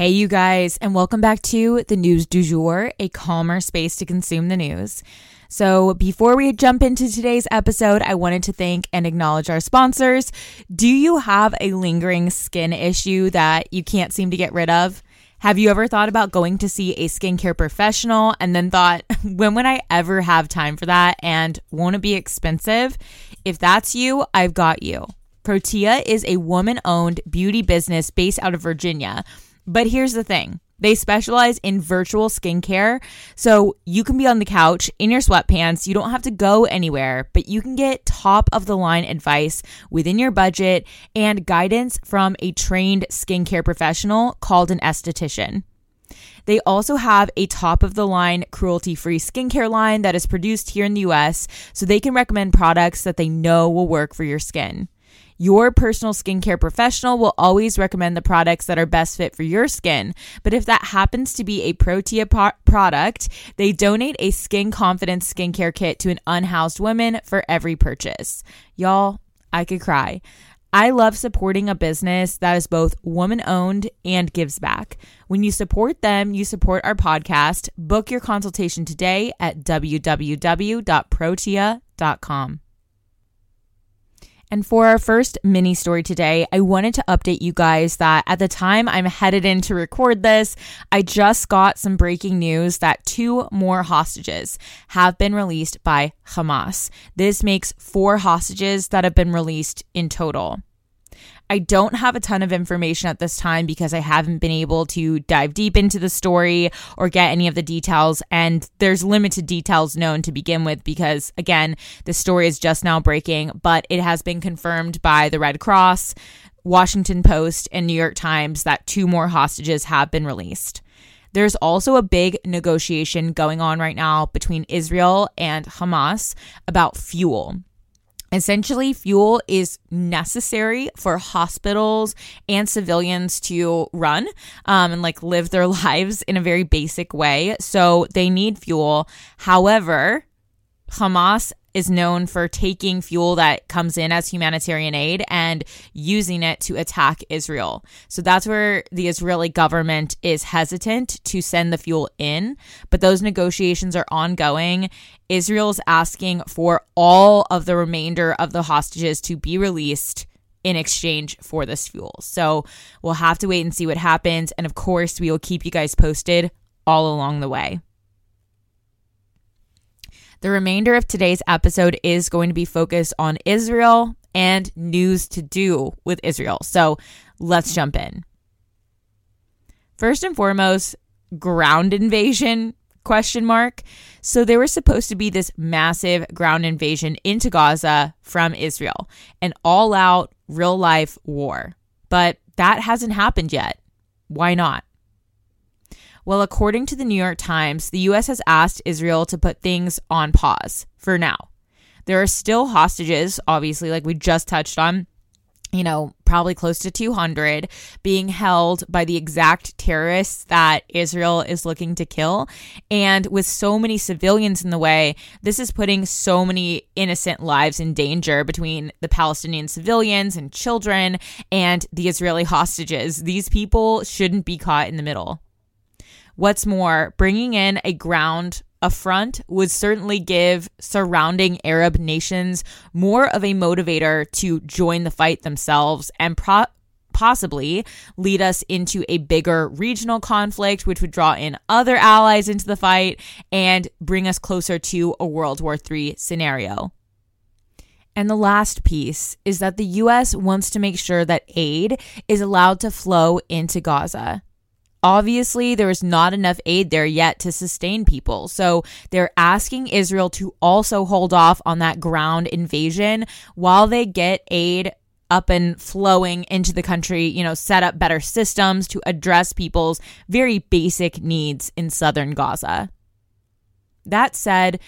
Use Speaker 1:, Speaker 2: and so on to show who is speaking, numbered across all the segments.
Speaker 1: Hey, you guys, and welcome back to the News du Jour, a calmer space to consume the news. So, before we jump into today's episode, I wanted to thank and acknowledge our sponsors. Do you have a lingering skin issue that you can't seem to get rid of? Have you ever thought about going to see a skincare professional and then thought, when would I ever have time for that? And won't it be expensive? If that's you, I've got you. Protea is a woman owned beauty business based out of Virginia but here's the thing they specialize in virtual skincare. So you can be on the couch in your sweatpants. You don't have to go anywhere, but you can get top of the line advice within your budget and guidance from a trained skincare professional called an esthetician. They also have a top of the line cruelty free skincare line that is produced here in the US, so they can recommend products that they know will work for your skin. Your personal skincare professional will always recommend the products that are best fit for your skin. But if that happens to be a Protea po- product, they donate a skin confidence skincare kit to an unhoused woman for every purchase. Y'all, I could cry. I love supporting a business that is both woman owned and gives back. When you support them, you support our podcast. Book your consultation today at www.protea.com. And for our first mini story today, I wanted to update you guys that at the time I'm headed in to record this, I just got some breaking news that two more hostages have been released by Hamas. This makes four hostages that have been released in total. I don't have a ton of information at this time because I haven't been able to dive deep into the story or get any of the details. And there's limited details known to begin with because, again, the story is just now breaking, but it has been confirmed by the Red Cross, Washington Post, and New York Times that two more hostages have been released. There's also a big negotiation going on right now between Israel and Hamas about fuel. Essentially, fuel is necessary for hospitals and civilians to run um, and like live their lives in a very basic way. So they need fuel. However, Hamas is known for taking fuel that comes in as humanitarian aid and using it to attack Israel. So that's where the Israeli government is hesitant to send the fuel in, but those negotiations are ongoing. Israel's asking for all of the remainder of the hostages to be released in exchange for this fuel. So we'll have to wait and see what happens. And of course, we will keep you guys posted all along the way. The remainder of today's episode is going to be focused on Israel and news to do with Israel. So let's jump in. First and foremost, ground invasion question mark. So there was supposed to be this massive ground invasion into Gaza from Israel, an all-out real life war. But that hasn't happened yet. Why not? Well, according to the New York Times, the U.S. has asked Israel to put things on pause for now. There are still hostages, obviously, like we just touched on, you know, probably close to 200 being held by the exact terrorists that Israel is looking to kill. And with so many civilians in the way, this is putting so many innocent lives in danger between the Palestinian civilians and children and the Israeli hostages. These people shouldn't be caught in the middle. What's more, bringing in a ground affront would certainly give surrounding Arab nations more of a motivator to join the fight themselves and pro- possibly lead us into a bigger regional conflict, which would draw in other allies into the fight and bring us closer to a World War III scenario. And the last piece is that the US wants to make sure that aid is allowed to flow into Gaza. Obviously, there is not enough aid there yet to sustain people. So they're asking Israel to also hold off on that ground invasion while they get aid up and flowing into the country, you know, set up better systems to address people's very basic needs in southern Gaza. That said,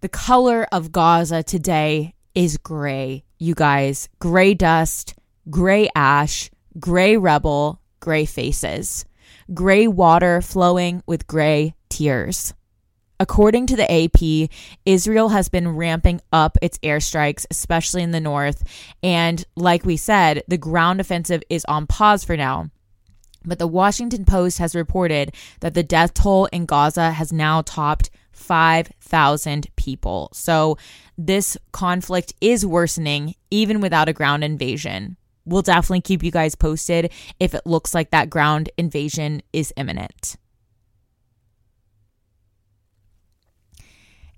Speaker 1: the color of Gaza today is gray, you guys. Gray dust, gray ash, gray rubble, gray faces gray water flowing with gray tears. According to the AP, Israel has been ramping up its airstrikes, especially in the north. And like we said, the ground offensive is on pause for now. But the Washington Post has reported that the death toll in Gaza has now topped 5,000 people. So this conflict is worsening even without a ground invasion we'll definitely keep you guys posted if it looks like that ground invasion is imminent.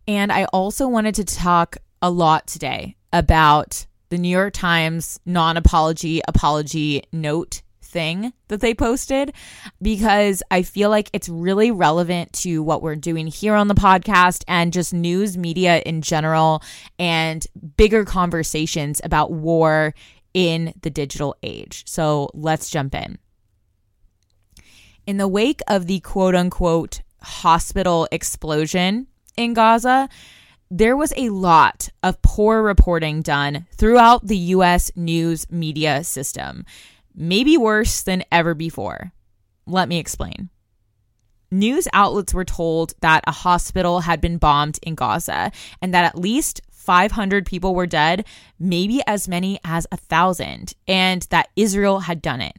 Speaker 1: And I also wanted to talk a lot today about the New York Times non apology apology note thing that they posted because I feel like it's really relevant to what we're doing here on the podcast and just news media in general and bigger conversations about war in the digital age. So let's jump in. In the wake of the quote unquote hospital explosion in Gaza, there was a lot of poor reporting done throughout the US news media system, maybe worse than ever before. Let me explain. News outlets were told that a hospital had been bombed in Gaza and that at least 500 people were dead, maybe as many as a thousand, and that Israel had done it.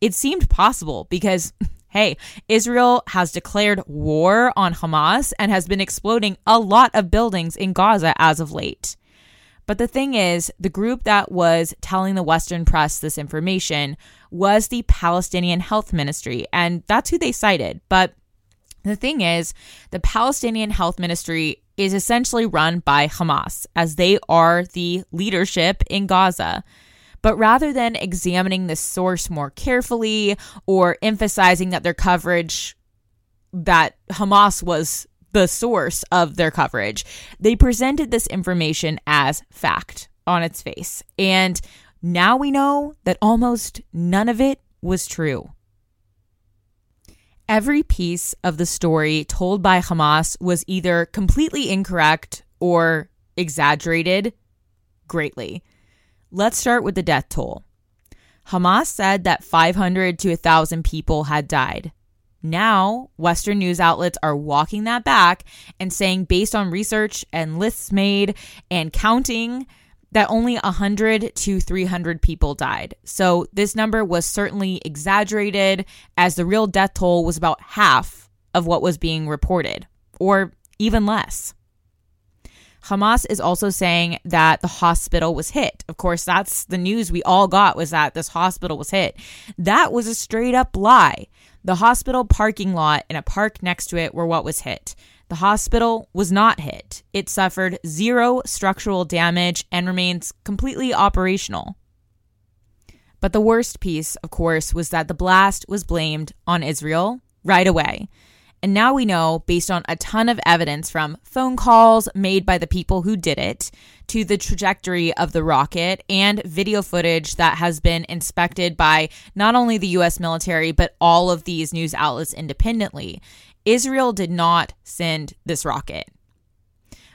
Speaker 1: It seemed possible because, hey, Israel has declared war on Hamas and has been exploding a lot of buildings in Gaza as of late. But the thing is, the group that was telling the Western press this information was the Palestinian Health Ministry, and that's who they cited. But the thing is, the Palestinian Health Ministry is essentially run by Hamas, as they are the leadership in Gaza. But rather than examining the source more carefully or emphasizing that their coverage, that Hamas was the source of their coverage, they presented this information as fact on its face. And now we know that almost none of it was true. Every piece of the story told by Hamas was either completely incorrect or exaggerated greatly. Let's start with the death toll. Hamas said that 500 to 1,000 people had died. Now, Western news outlets are walking that back and saying, based on research and lists made and counting, that only 100 to 300 people died. So this number was certainly exaggerated, as the real death toll was about half of what was being reported, or even less. Hamas is also saying that the hospital was hit. Of course, that's the news we all got was that this hospital was hit. That was a straight up lie. The hospital parking lot and a park next to it were what was hit. The hospital was not hit. It suffered zero structural damage and remains completely operational. But the worst piece, of course, was that the blast was blamed on Israel right away. And now we know, based on a ton of evidence from phone calls made by the people who did it, to the trajectory of the rocket, and video footage that has been inspected by not only the US military, but all of these news outlets independently. Israel did not send this rocket.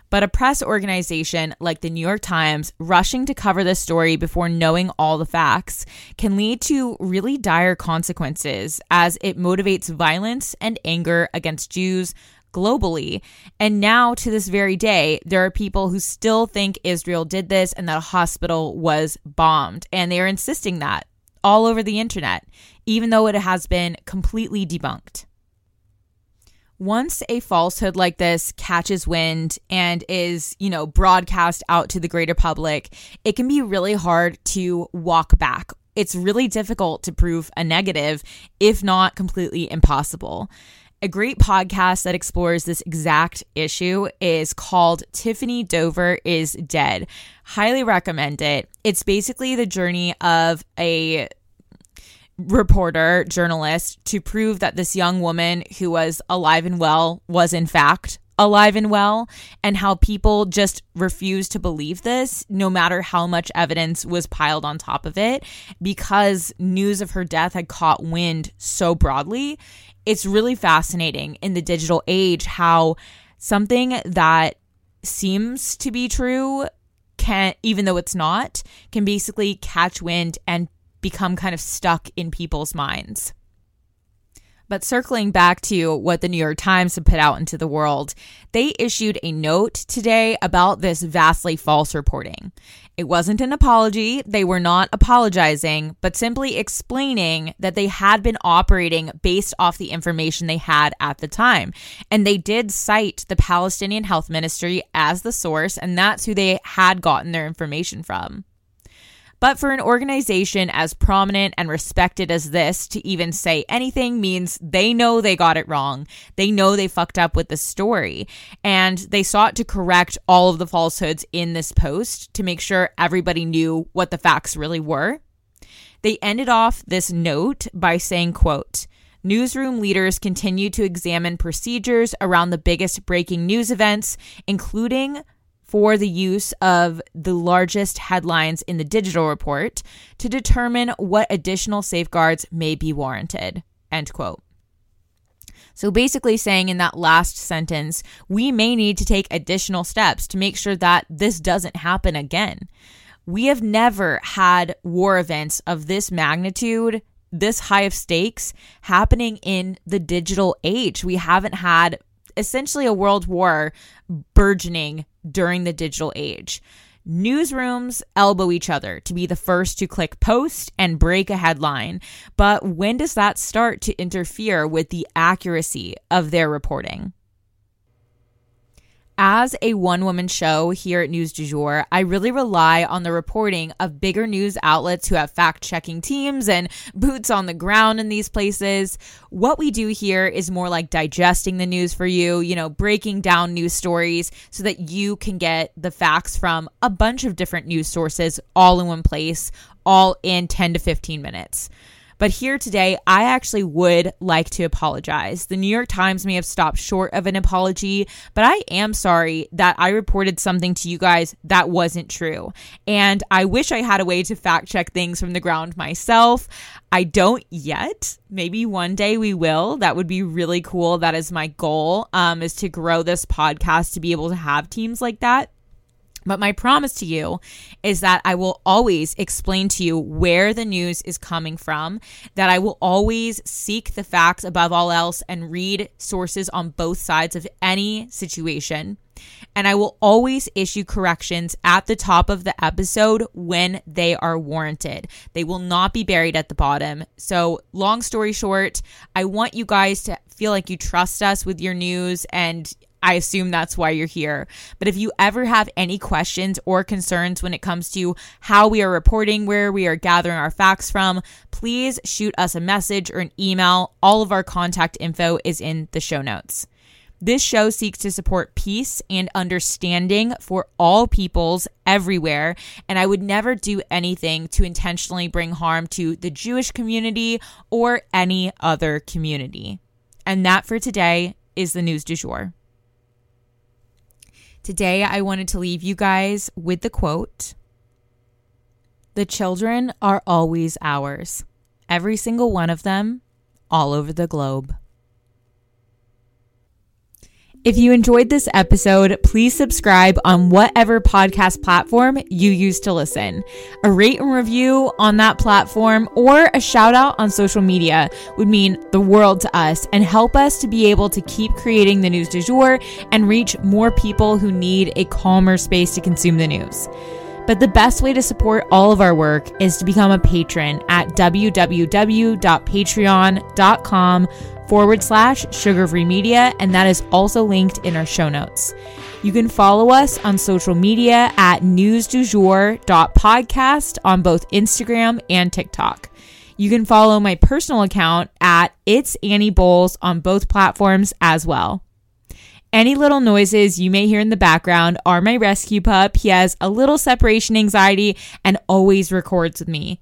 Speaker 1: But a press organization like the New York Times rushing to cover this story before knowing all the facts can lead to really dire consequences as it motivates violence and anger against Jews globally. And now, to this very day, there are people who still think Israel did this and that a hospital was bombed. And they are insisting that all over the internet, even though it has been completely debunked. Once a falsehood like this catches wind and is, you know, broadcast out to the greater public, it can be really hard to walk back. It's really difficult to prove a negative, if not completely impossible A great podcast that explores this exact issue is called Tiffany Dover is Dead. Highly recommend it. It's basically the journey of a reporter, journalist, to prove that this young woman who was alive and well was in fact alive and well, and how people just refused to believe this, no matter how much evidence was piled on top of it, because news of her death had caught wind so broadly. It's really fascinating in the digital age how something that seems to be true can even though it's not can basically catch wind and become kind of stuck in people's minds. But circling back to what the New York Times had put out into the world, they issued a note today about this vastly false reporting. It wasn't an apology. They were not apologizing, but simply explaining that they had been operating based off the information they had at the time. And they did cite the Palestinian Health Ministry as the source, and that's who they had gotten their information from. But for an organization as prominent and respected as this to even say anything means they know they got it wrong. They know they fucked up with the story. And they sought to correct all of the falsehoods in this post to make sure everybody knew what the facts really were. They ended off this note by saying, quote, Newsroom leaders continue to examine procedures around the biggest breaking news events, including for the use of the largest headlines in the digital report to determine what additional safeguards may be warranted. End quote. So basically, saying in that last sentence, we may need to take additional steps to make sure that this doesn't happen again. We have never had war events of this magnitude, this high of stakes happening in the digital age. We haven't had essentially a world war burgeoning during the digital age. Newsrooms elbow each other to be the first to click post and break a headline. But when does that start to interfere with the accuracy of their reporting? As a one woman show here at News du Jour, I really rely on the reporting of bigger news outlets who have fact checking teams and boots on the ground in these places. What we do here is more like digesting the news for you, you know, breaking down news stories so that you can get the facts from a bunch of different news sources all in one place, all in 10 to 15 minutes. But here today, I actually would like to apologize. The New York Times may have stopped short of an apology, but I am sorry that I reported something to you guys that wasn't true. And I wish I had a way to fact check things from the ground myself. I don't yet. Maybe one day we will. That would be really cool. That is my goal, um, is to grow this podcast to be able to have teams like that. But my promise to you is that I will always explain to you where the news is coming from, that I will always seek the facts above all else and read sources on both sides of any situation. And I will always issue corrections at the top of the episode when they are warranted. They will not be buried at the bottom. So, long story short, I want you guys to feel like you trust us with your news and I assume that's why you're here. But if you ever have any questions or concerns when it comes to how we are reporting, where we are gathering our facts from, please shoot us a message or an email. All of our contact info is in the show notes. This show seeks to support peace and understanding for all peoples everywhere, and I would never do anything to intentionally bring harm to the Jewish community or any other community. And that for today is the news du jour. Today, I wanted to leave you guys with the quote The children are always ours, every single one of them, all over the globe. If you enjoyed this episode, please subscribe on whatever podcast platform you use to listen. A rate and review on that platform or a shout out on social media would mean the world to us and help us to be able to keep creating the news du jour and reach more people who need a calmer space to consume the news. But the best way to support all of our work is to become a patron at www.patreon.com forward slash sugar free media, and that is also linked in our show notes. You can follow us on social media at newsdujour.podcast on both Instagram and TikTok. You can follow my personal account at It's Annie Bowles on both platforms as well. Any little noises you may hear in the background are my rescue pup. He has a little separation anxiety and always records with me.